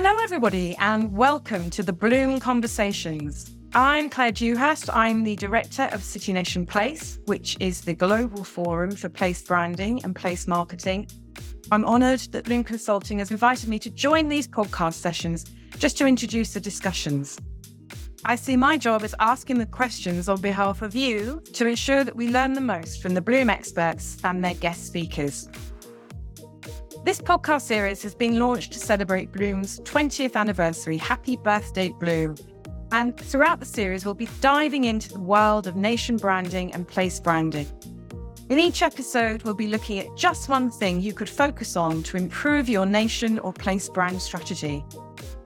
Hello, everybody, and welcome to the Bloom Conversations. I'm Clare Dewhirst. I'm the director of City Nation Place, which is the global forum for place branding and place marketing. I'm honoured that Bloom Consulting has invited me to join these podcast sessions just to introduce the discussions. I see my job as asking the questions on behalf of you to ensure that we learn the most from the Bloom experts and their guest speakers. This podcast series has been launched to celebrate Bloom's 20th anniversary. Happy birthday, Bloom. And throughout the series, we'll be diving into the world of nation branding and place branding. In each episode, we'll be looking at just one thing you could focus on to improve your nation or place brand strategy.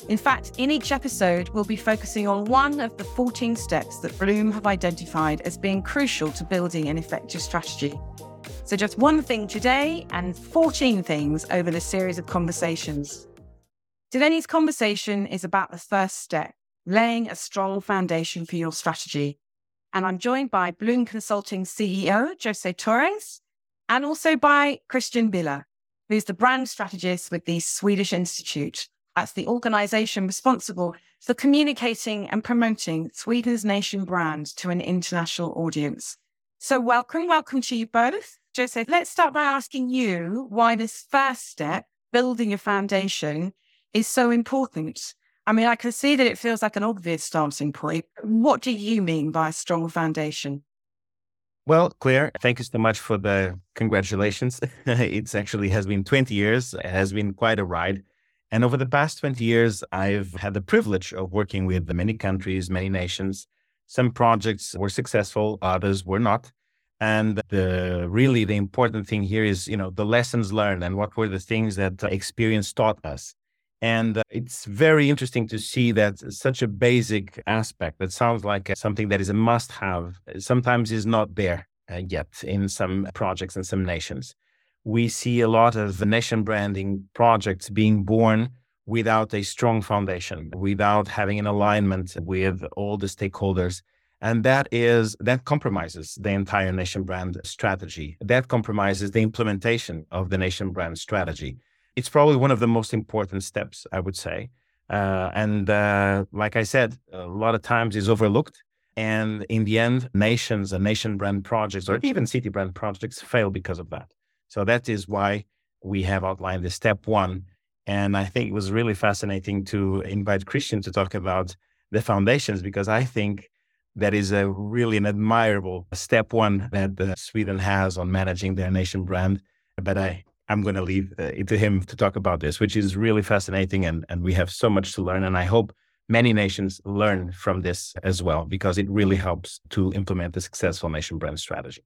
In fact, in each episode, we'll be focusing on one of the 14 steps that Bloom have identified as being crucial to building an effective strategy. So, just one thing today and 14 things over the series of conversations. Today's conversation is about the first step, laying a strong foundation for your strategy. And I'm joined by Bloom Consulting CEO, Jose Torres, and also by Christian Biller, who's the brand strategist with the Swedish Institute. That's the organization responsible for communicating and promoting Sweden's nation brand to an international audience. So, welcome, welcome to you both. Joseph, let's start by asking you why this first step, building a foundation, is so important. I mean, I can see that it feels like an obvious starting point. What do you mean by a strong foundation? Well, Clare, thank you so much for the congratulations. it's actually has been 20 years. It has been quite a ride. And over the past 20 years, I've had the privilege of working with many countries, many nations. Some projects were successful, others were not. And the really the important thing here is, you know, the lessons learned and what were the things that experience taught us. And uh, it's very interesting to see that such a basic aspect that sounds like something that is a must have sometimes is not there uh, yet in some projects and some nations we see a lot of nation branding projects being born without a strong foundation, without having an alignment with all the stakeholders. And that is, that compromises the entire nation brand strategy. That compromises the implementation of the nation brand strategy. It's probably one of the most important steps, I would say. Uh, and uh, like I said, a lot of times is overlooked. And in the end, nations and nation brand projects or even city brand projects fail because of that. So that is why we have outlined the step one. And I think it was really fascinating to invite Christian to talk about the foundations because I think that is a really an admirable step one that uh, Sweden has on managing their nation brand. But I, I'm going to leave uh, it to him to talk about this, which is really fascinating. And, and we have so much to learn. And I hope many nations learn from this as well, because it really helps to implement a successful nation brand strategy.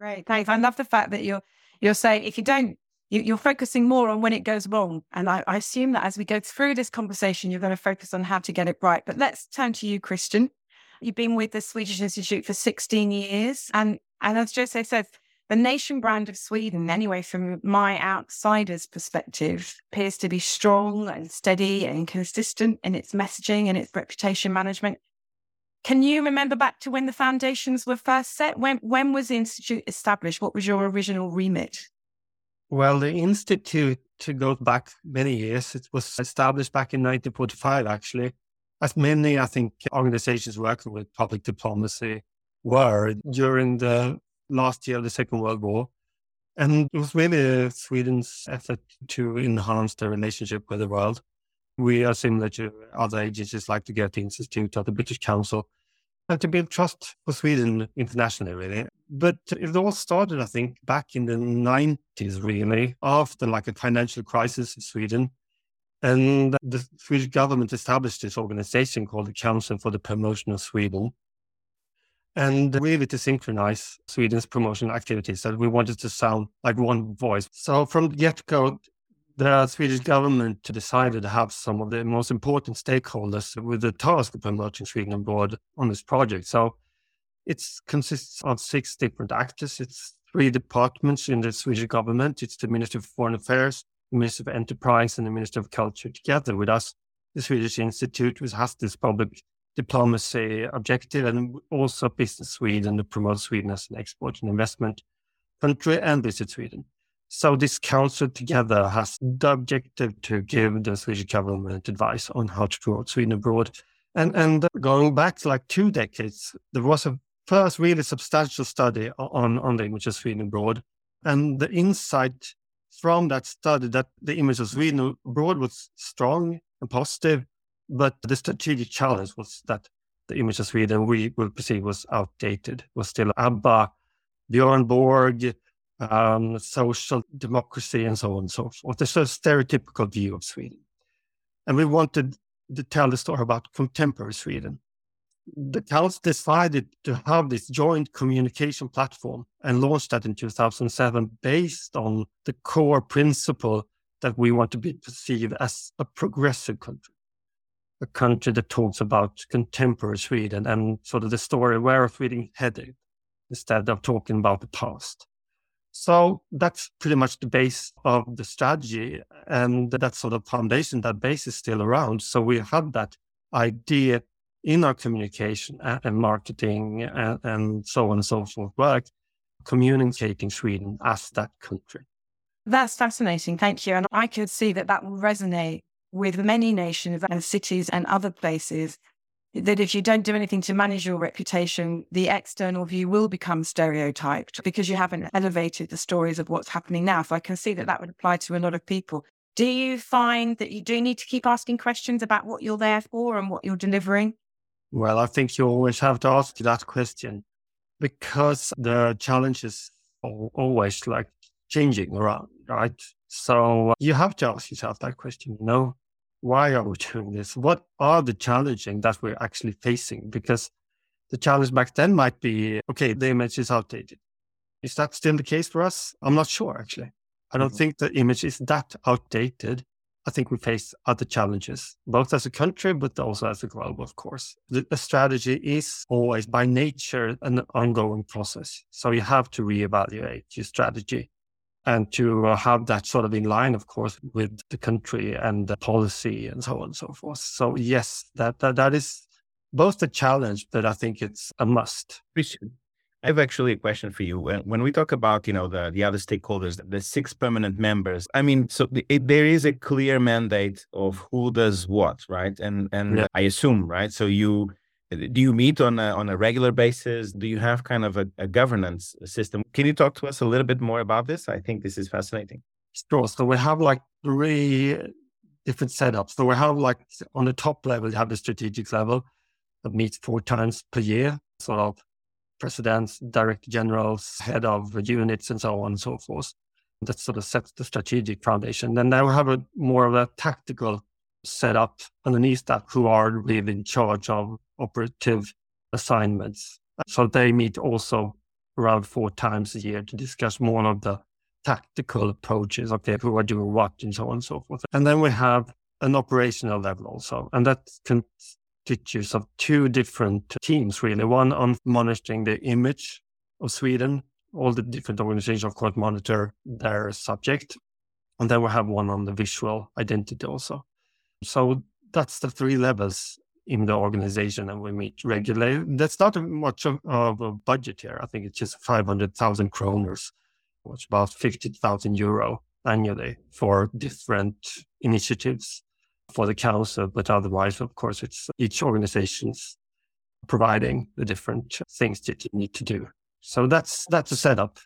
Great, thanks. I love the fact that you're you're saying if you don't, you, are focusing more on when it goes wrong. And I, I assume that as we go through this conversation, you're going to focus on how to get it right. But let's turn to you, Christian. You've been with the Swedish Institute for 16 years, and and as Jose said, the nation brand of Sweden, anyway, from my outsider's perspective, appears to be strong and steady and consistent in its messaging and its reputation management. Can you remember back to when the foundations were first set? When when was the institute established? What was your original remit? Well, the institute goes back many years. It was established back in 1945, actually, as many, I think, organizations working with public diplomacy were during the last year of the Second World War. And it was really Sweden's effort to enhance the relationship with the world. We are similar to other agencies like the Goethe Institute or the British Council, and to build trust for Sweden internationally, really. But it all started, I think, back in the 90s, really, after like a financial crisis in Sweden. And the Swedish government established this organization called the Council for the Promotion of Sweden. And really to synchronize Sweden's promotional activities that we wanted to sound like one voice. So from the get go, the Swedish government decided to have some of the most important stakeholders with the task of promoting Sweden abroad on this project. So it consists of six different actors. It's three departments in the Swedish government. It's the Ministry of Foreign Affairs, the Ministry of Enterprise, and the Ministry of Culture together with us, the Swedish Institute, which has this public diplomacy objective, and also Business Sweden to promote Sweden as an export and investment country and visit Sweden. So this council together has the objective to give the Swedish government advice on how to promote Sweden abroad. And and going back to like two decades, there was a first really substantial study on, on the image of Sweden abroad. And the insight from that study that the image of Sweden abroad was strong and positive, but the strategic challenge was that the image of Sweden we will perceive was outdated, was still ABBA, Björn Borg, um, social democracy, and so on and so forth. There's a stereotypical view of Sweden. And we wanted to tell the story about contemporary Sweden. The council decided to have this joint communication platform and launched that in 2007 based on the core principle that we want to be perceived as a progressive country, a country that talks about contemporary Sweden and sort of the story where Sweden headed instead of talking about the past. So that's pretty much the base of the strategy. And that sort of foundation, that base is still around. So we have that idea in our communication and marketing and, so on and so forth work, communicating Sweden as that country. That's fascinating. Thank you. And I could see that that will resonate with many nations and cities and other places that if you don't do anything to manage your reputation, the external view will become stereotyped because you haven't elevated the stories of what's happening now. So I can see that that would apply to a lot of people. Do you find that you do need to keep asking questions about what you're there for and what you're delivering? Well, I think you always have to ask that question because the challenges are always like changing around, right? So you have to ask yourself that question, you know, why are we doing this? What are the challenging that we're actually facing? Because the challenge back then might be, okay, the image is outdated. Is that still the case for us? I'm not sure, actually. I don't mm-hmm. think the image is that outdated. I think we face other challenges, both as a country, but also as a globe, of course. The, the strategy is always by nature an ongoing process. So you have to reevaluate your strategy and to uh, have that sort of in line, of course, with the country and the policy and so on and so forth. So yes, that that, that is both a challenge, but I think it's a must. I have actually a question for you. When, when we talk about, you know, the, the other stakeholders, the six permanent members, I mean, so the, it, there is a clear mandate of who does what, right? And and yeah. I assume, right? So you do you meet on a, on a regular basis? Do you have kind of a, a, governance system? Can you talk to us a little bit more about this? I think this is fascinating. Sure. So we have like three different setups. So we have like on the top level, you have the strategic level that meets four times per year, sort of presidents, director generals, head of units, and so on and so forth. That sort of sets the strategic foundation. Then now we have a more of a tactical setup underneath that who are really in charge of operative assignments. So they meet also around four times a year to discuss more of the tactical approaches, okay, who are doing what and so on and so forth. And then we have an operational level also, and that constitutes of two different teams really. One on monitoring the image of Sweden. All the different organizations, of course, monitor their subject. And then we have one on the visual identity also. So that's the three levels in the organization and we meet regularly. That's not much of, of a budget here. I think it's just 500,000 kroners, which about 50,000 euro annually for different initiatives for the council. But otherwise, of course, it's each organization's providing the different things that you need to do. So that's that's a setup.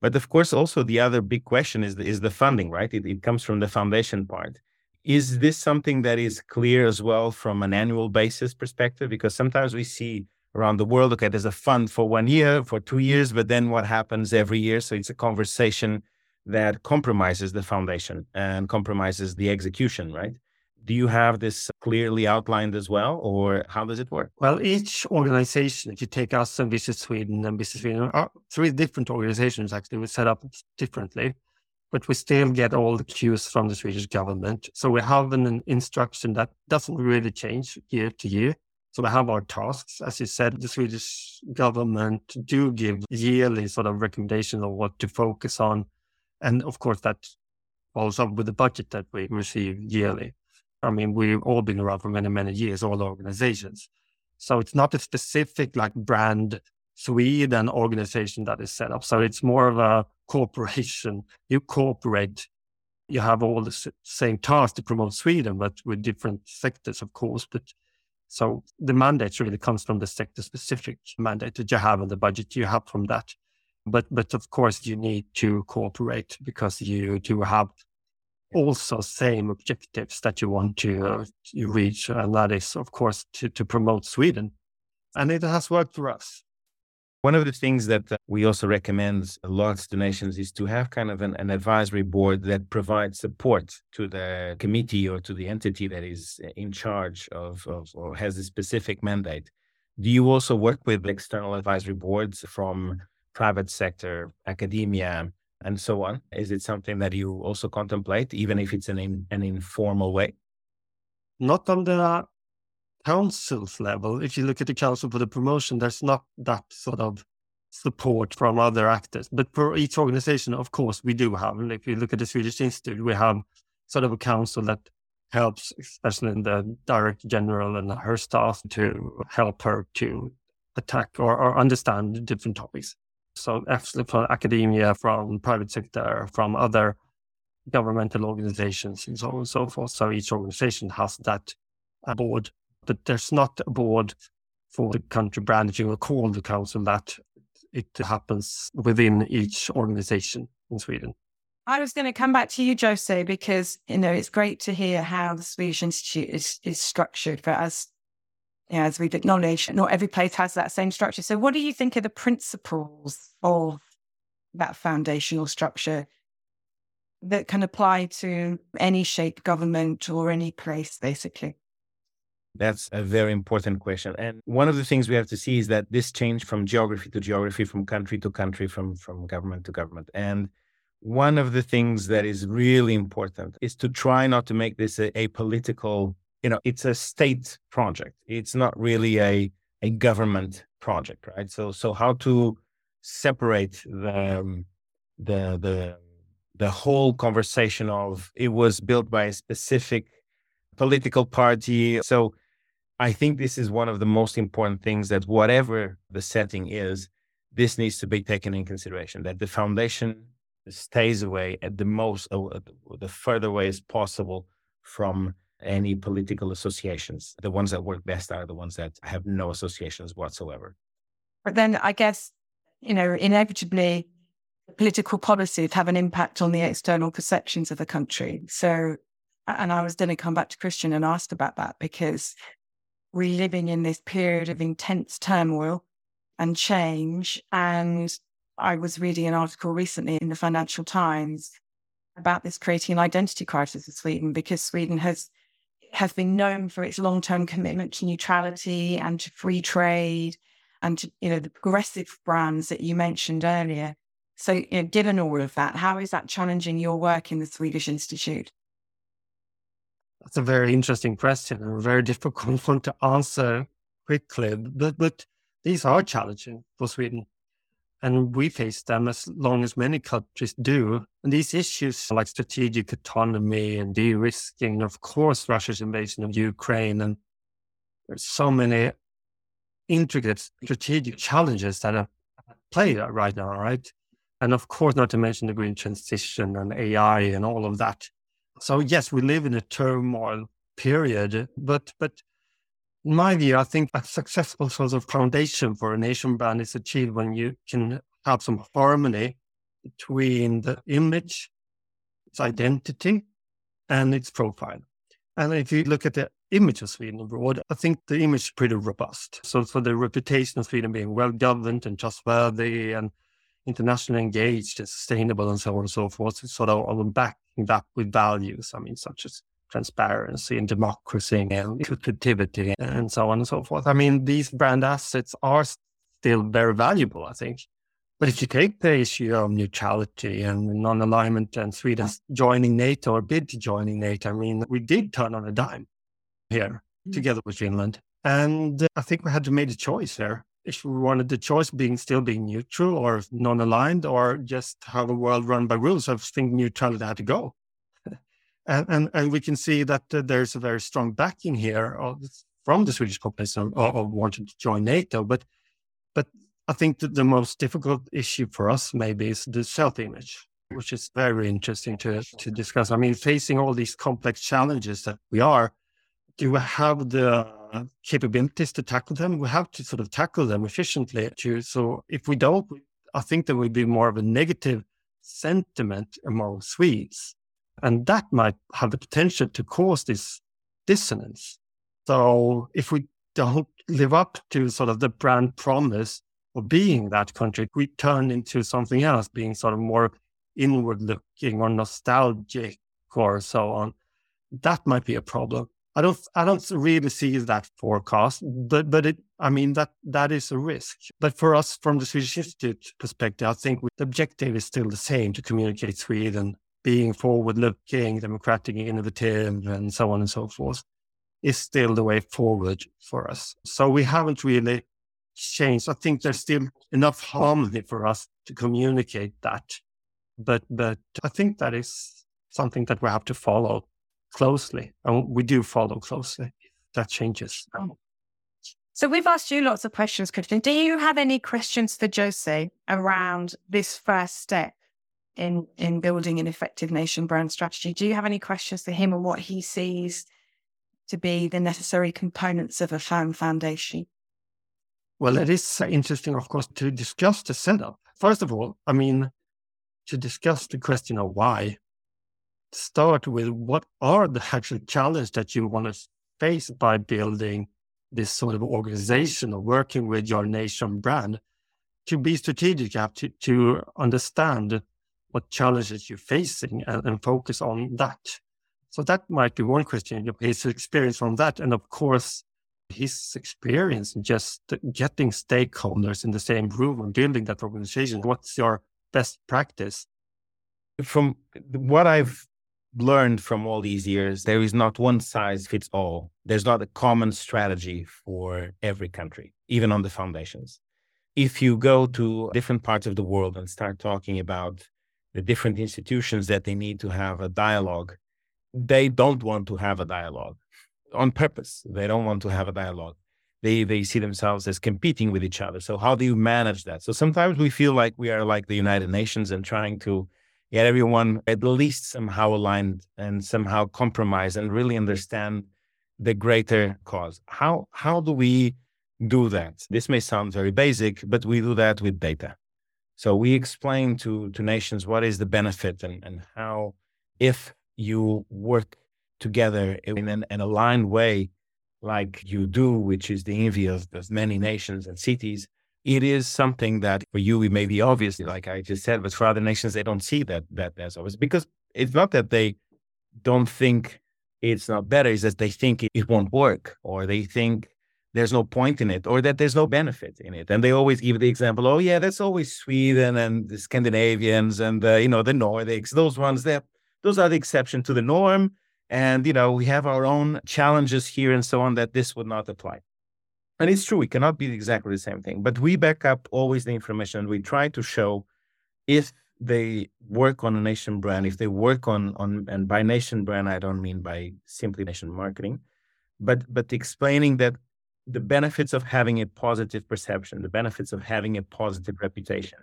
But of course, also the other big question is the, is the funding, right? It, it comes from the foundation part. Is this something that is clear as well from an annual basis perspective? Because sometimes we see around the world, okay, there's a fund for one year, for two years, but then what happens every year? So it's a conversation that compromises the foundation and compromises the execution, right? Do you have this clearly outlined as well, or how does it work? Well, each organization, if you take us and Visit Sweden and Visit Sweden, are three different organizations actually, we set up differently but we still get all the cues from the Swedish government. So we have an instruction that doesn't really change year to year. So we have our tasks. As you said, the Swedish government do give yearly sort of recommendations of what to focus on. And of course, that follows up with the budget that we receive yearly. I mean, we've all been around for many, many years, all organizations. So it's not a specific like brand Sweden organization that is set up. So it's more of a corporation. You cooperate. You have all the same tasks to promote Sweden, but with different sectors, of course. But so the mandate really comes from the sector specific mandate that you have and the budget you have from that. But but of course you need to cooperate because you do have also same objectives that you want to uh, reach, and that is of course to, to promote Sweden. And it has worked for us. One of the things that uh, we also recommend a lot to nations is to have kind of an, an, advisory board that provides support to the committee or to the entity that is in charge of, of or has a specific mandate. Do you also work with external advisory boards from private sector, academia, and so on? Is it something that you also contemplate, even if it's an, in, an informal way? Not on the council's level, if you look at the council for the promotion, there's not that sort of support from other actors. But for each organization, of course, we do have. If you look at the Swedish Institute, we have sort of a council that helps, especially in the director general and her staff, to help her to attack or, or understand different topics. So, actually, from academia, from private sector, from other governmental organizations, and so on and so forth. So, each organization has that uh, board but there's not a board for the country brand that you will call the council that it happens within each organization in Sweden. I was going to come back to you, Jose, because you know it's great to hear how the Swedish Institute is is structured. But as know, as we've acknowledged, not every place has that same structure. So, what do you think are the principles of that foundational structure that can apply to any shape government or any place, basically? That's a very important question. And one of the things we have to see is that this change from geography to geography, from country to country, from, from government to government. And one of the things that is really important is to try not to make this a, a political, you know, it's a state project. It's not really a, a government project, right? So, so how to separate the, um, the, the, the whole conversation of it was built by a specific political party. So I think this is one of the most important things that whatever the setting is, this needs to be taken in consideration that the foundation stays away at the most, uh, the further away as possible from any political associations. The ones that work best are the ones that have no associations whatsoever. But then I guess, you know, inevitably, political policies have an impact on the external perceptions of the country. So, and I was going to come back to Christian and ask about that because we're living in this period of intense turmoil and change. And I was reading an article recently in the Financial Times about this creating an identity crisis in Sweden because Sweden has has been known for its long-term commitment to neutrality and to free trade and to, you know the progressive brands that you mentioned earlier. So, you know, given all of that, how is that challenging your work in the Swedish Institute? That's a very interesting question and a very difficult one to answer quickly. But, but these are challenging for Sweden. And we face them as long as many countries do. And these issues like strategic autonomy and de risking, of course, Russia's invasion of Ukraine. And there's so many intricate strategic challenges that are play right now, right? And of course, not to mention the green transition and AI and all of that. So yes, we live in a turmoil period, but but in my view, I think a successful sort of foundation for a nation brand is achieved when you can have some harmony between the image, its identity, and its profile. And if you look at the image of Sweden abroad, I think the image is pretty robust. So for the reputation of Sweden being well governed and trustworthy and internationally engaged and sustainable and so on and so forth, sort of on the back that with values, I mean, such as transparency and democracy and inclusivity and so on and so forth. I mean, these brand assets are still very valuable, I think. But if you take the issue of neutrality and non-alignment and Sweden's joining NATO or bid to joining NATO, I mean, we did turn on a dime here mm. together with Finland. And I think we had to make a choice there. If we wanted the choice being still being neutral or non-aligned or just have a world run by rules, I think neutrality had to go. And, and, and we can see that uh, there's a very strong backing here of, from the Swedish population of, of wanting to join NATO. But but I think that the most difficult issue for us maybe is the self image, which is very interesting to, to discuss. I mean, facing all these complex challenges that we are, do we have the capabilities to tackle them? We have to sort of tackle them efficiently. Too. So if we don't, I think there will be more of a negative sentiment among Swedes. And that might have the potential to cause this dissonance. So if we don't live up to sort of the brand promise of being that country, we turn into something else, being sort of more inward looking or nostalgic or so on. That might be a problem. I don't I don't really see that forecast, but but it I mean that that is a risk. But for us from the Swedish Institute perspective, I think we, the objective is still the same to communicate Sweden being forward looking, democratic, innovative, and so on and so forth is still the way forward for us. So we haven't really changed. I think there's still enough harmony for us to communicate that. But but I think that is something that we have to follow closely. And we do follow closely. That changes. So we've asked you lots of questions, Christian. Do you have any questions for Jose around this first step in in building an effective nation brand strategy? Do you have any questions for him on what he sees to be the necessary components of a firm foundation? Well, it is interesting, of course, to discuss the setup. First of all, I mean, to discuss the question of why start with what are the actual challenges that you want to face by building this sort of organization or working with your nation brand. To be strategic, you have to, to understand what challenges you're facing and, and focus on that. So that might be one question, his experience from that. And of course, his experience in just getting stakeholders in the same room and building that organization. What's your best practice? From what I've learned from all these years, there is not one size fits all. There's not a common strategy for every country, even on the foundations. If you go to different parts of the world and start talking about the different institutions that they need to have a dialogue, they don't want to have a dialogue on purpose. They don't want to have a dialogue. They they see themselves as competing with each other. So how do you manage that? So sometimes we feel like we are like the United Nations and trying to get everyone at least somehow aligned and somehow compromise and really understand the greater cause. How how do we do that? This may sound very basic, but we do that with data. So we explain to to nations what is the benefit and, and how if you work together in an, an aligned way like you do, which is the envy of, of many nations and cities, it is something that for you it may be obvious, like I just said, but for other nations they don't see that that as obvious because it's not that they don't think it's not better, it's that they think it, it won't work or they think there's no point in it or that there's no benefit in it. And they always give the example, oh yeah, that's always Sweden and the Scandinavians and the, you know the Nordics, those ones that those are the exception to the norm. And you know we have our own challenges here and so on that this would not apply. And it's true, it cannot be exactly the same thing, but we back up always the information. We try to show if they work on a nation brand, if they work on on and by nation brand, I don't mean by simply nation marketing, but but explaining that the benefits of having a positive perception, the benefits of having a positive reputation,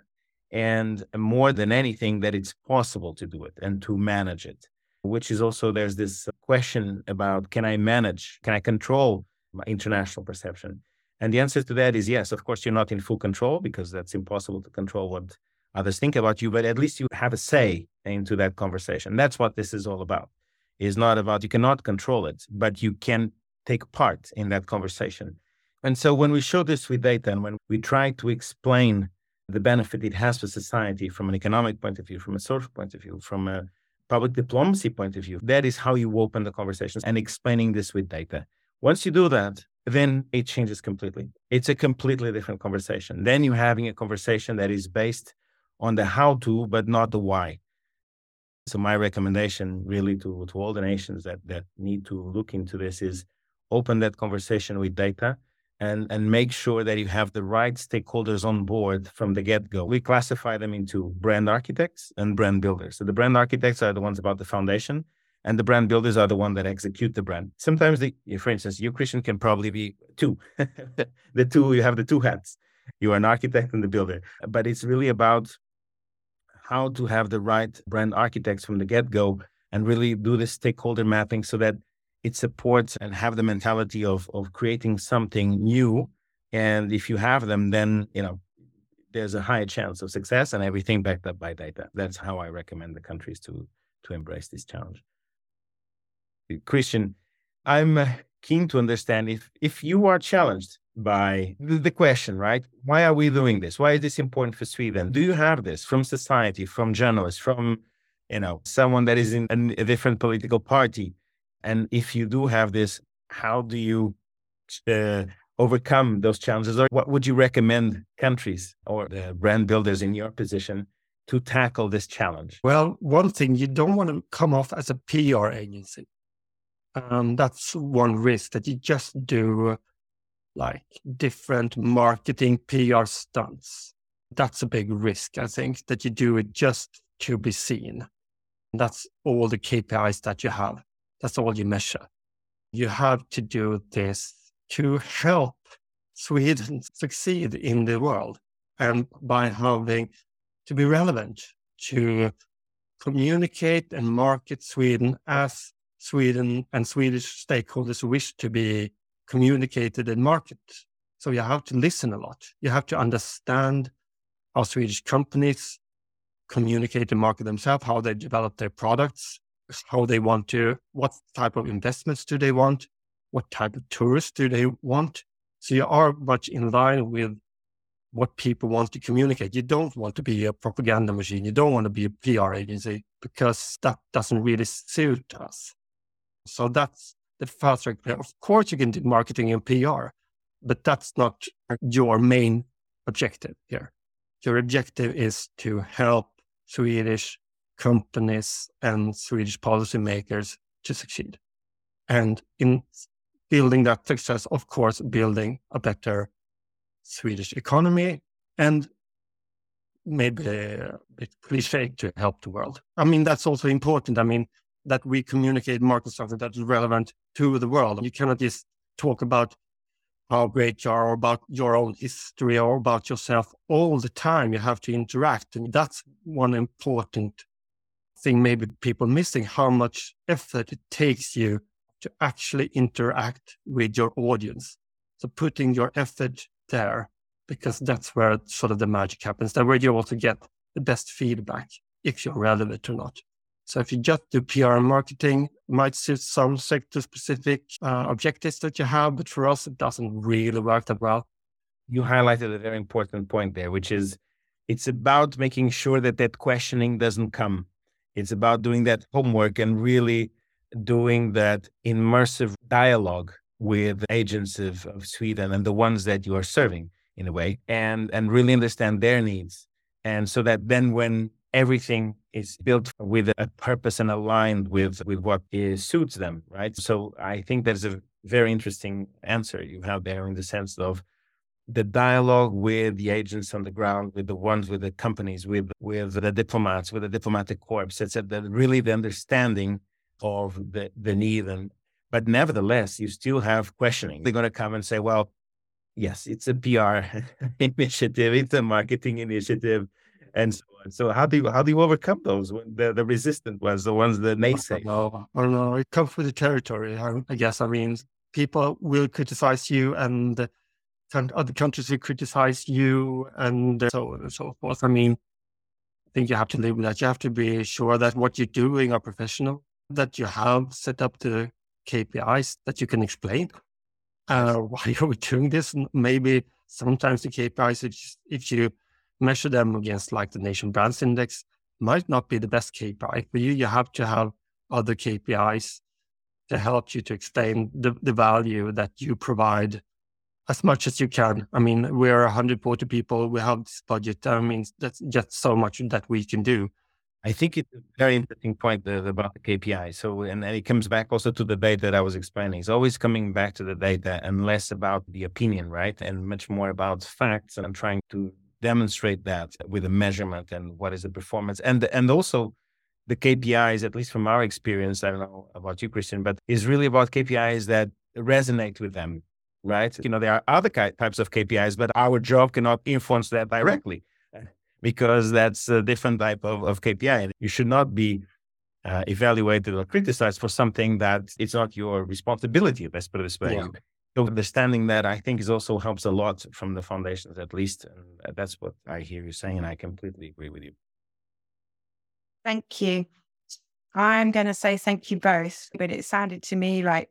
and more than anything, that it's possible to do it and to manage it. Which is also there's this question about can I manage, can I control my international perception? And the answer to that is yes. Of course, you're not in full control because that's impossible to control what others think about you, but at least you have a say into that conversation. That's what this is all about. It's not about you cannot control it, but you can take part in that conversation. And so when we show this with data and when we try to explain the benefit it has for society from an economic point of view, from a social point of view, from a public diplomacy point of view, that is how you open the conversations and explaining this with data. Once you do that, then it changes completely. It's a completely different conversation. Then you're having a conversation that is based on the how to, but not the why. So my recommendation really to, to all the nations that, that need to look into this is open that conversation with data and, and make sure that you have the right stakeholders on board from the get-go. We classify them into brand architects and brand builders. So the brand architects are the ones about the foundation and the brand builders are the one that execute the brand. Sometimes, the, for instance, you Christian can probably be two. the two you have the two hats. you are an architect and the builder. But it's really about how to have the right brand architects from the get go and really do the stakeholder mapping so that it supports and have the mentality of of creating something new. And if you have them, then you know there's a high chance of success and everything backed up by data. That's how I recommend the countries to to embrace this challenge. Christian, I'm uh, keen to understand if if you are challenged by the, question, right? Why are we doing this? Why is this important for Sweden? Do you have this from society, from journalists, from you know someone that is in a different political party? And if you do have this, how do you uh, overcome those challenges? Or what would you recommend countries or the brand builders in your position to tackle this challenge? Well, one thing you don't want to come off as a PR agency. Um, that's one risk that you just do like different marketing PR stunts. That's a big risk, I think, that you do it just to be seen. That's all the KPIs that you have. That's all you measure. You have to do this to help Sweden succeed in the world and by having to be relevant to communicate and market Sweden as Sweden and Swedish stakeholders wish to be communicated and marketed. So you have to listen a lot. You have to understand how Swedish companies communicate and market themselves, how they develop their products, how they want to, what type of investments do they want, what type of tourists do they want. So you are much in line with what people want to communicate. You don't want to be a propaganda machine. You don't want to be a PR agency because that doesn't really suit us. So that's the first regulation. Of course, you can do marketing and PR, but that's not your main objective here. Your objective is to help Swedish companies and Swedish policymakers to succeed. And in building that success, of course, building a better Swedish economy and maybe a bit cliche to help the world. I mean, that's also important. I mean, that we communicate market something that is relevant to the world. You cannot just talk about how great you are or about your own history or about yourself all the time. You have to interact. And that's one important thing maybe people missing how much effort it takes you to actually interact with your audience. So putting your effort there, because that's where sort of the magic happens. That where you also get the best feedback if you're relevant or not. So if you just do PR and marketing, might suit some sector specific uh, objectives that you have, but for us, it doesn't really work that well. You highlighted a very important point there, which is it's about making sure that that questioning doesn't come. It's about doing that homework and really doing that immersive dialogue with agents of, of Sweden and the ones that you are serving in a way and and really understand their needs. And so that then when everything is built with a purpose and aligned with with what is, suits them, right? So I think that's a very interesting answer you have there in the sense of the dialogue with the agents on the ground, with the ones with the companies, with with the diplomats, with the diplomatic corps, etc. Really, the understanding of the the need, and but nevertheless, you still have questioning. They're going to come and say, "Well, yes, it's a PR initiative, it's a marketing initiative, and so on. So how do you how do you overcome those? The the resistant ones, the ones that naysay. No, I don't know. It comes with the territory. I, I guess. I mean, people will criticize you, and other countries will criticize you, and so on and so forth. I mean, I think you have to live with that. You have to be sure that what you're doing are professional. That you have set up the KPIs that you can explain. Uh, why are we doing this? Maybe sometimes the KPIs, if, if you measure them against like the nation brands index might not be the best KPI for you. You have to have other KPIs to help you to explain the, the value that you provide as much as you can. I mean, we're 140 people. We have this budget. I mean, that's just so much that we can do. I think it's a very interesting point about the KPI. So, and, and it comes back also to the data that I was explaining. It's always coming back to the data and less about the opinion, right? And much more about facts. And I'm trying to demonstrate that with a measurement and what is the performance and and also the KPIs, at least from our experience, I don't know about you, Christian, but is really about KPIs that resonate with them, right? You know, there are other types of KPIs, but our job cannot influence that directly because that's a different type of, of KPI. You should not be uh, evaluated or criticized for something that it's not your responsibility. Let's put it this way. Yeah. So understanding that I think is also helps a lot from the foundations, at least. And that's what I hear you saying. And I completely agree with you. Thank you. I'm going to say thank you both, but it sounded to me like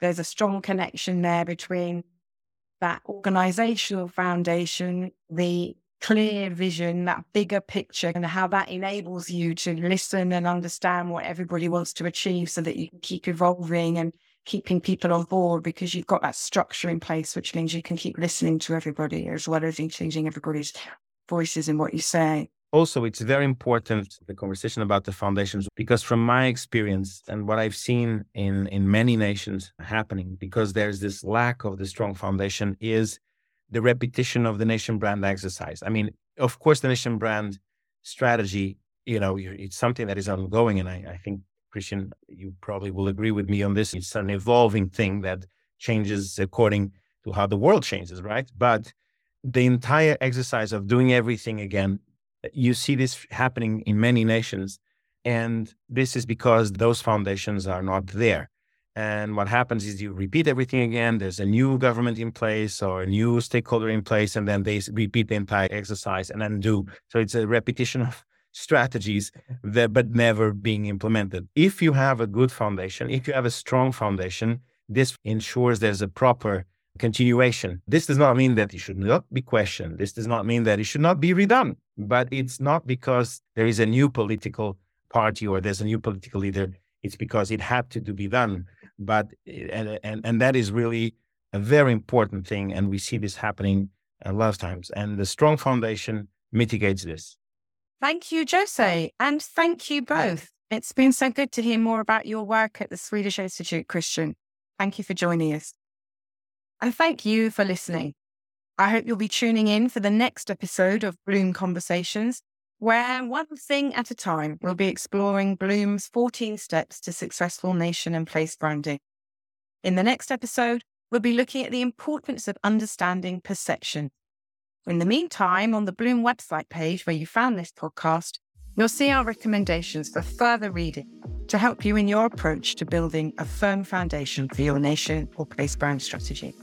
there's a strong connection there between that organizational foundation, the clear vision, that bigger picture, and how that enables you to listen and understand what everybody wants to achieve so that you can keep evolving and keeping people on board because you've got that structure in place, which means you can keep listening to everybody as well as including everybody's voices in what you say. Also, it's very important the conversation about the foundations because from my experience and what I've seen in in many nations happening, because there's this lack of the strong foundation, is the repetition of the nation brand exercise. I mean, of course, the nation brand strategy, you know, it's something that is ongoing. And I, I think, Christian, you probably will agree with me on this. It's an evolving thing that changes according to how the world changes, right? But the entire exercise of doing everything again, you see this happening in many nations. And this is because those foundations are not there. And what happens is you repeat everything again. There's a new government in place or a new stakeholder in place, and then they repeat the entire exercise and then do. So it's a repetition of strategies that, but never being implemented. If you have a good foundation, if you have a strong foundation, this ensures there's a proper continuation. This does not mean that it should not be questioned. This does not mean that it should not be redone. But it's not because there is a new political party or there's a new political leader. It's because it had to, to be done. But eh, and, and and that is really a very important thing and we see this happening a lot of times. And the strong foundation mitigates this. Thank you jose and thank you both. It's been so good to hear more about your work at the swedish institute christian. Thank you for joining us. And thank you for listening i hope you'll be tuning in for the next episode of bloom conversations where one thing at a time we'll be exploring Bloom's 14 steps to successful nation and place branding. In the next episode, we'll be looking at the importance of understanding perception. In the meantime, on the Bloom website page where you found this podcast, you'll see our recommendations for further reading to help you in your approach to building a firm foundation for your nation or place brand strategy.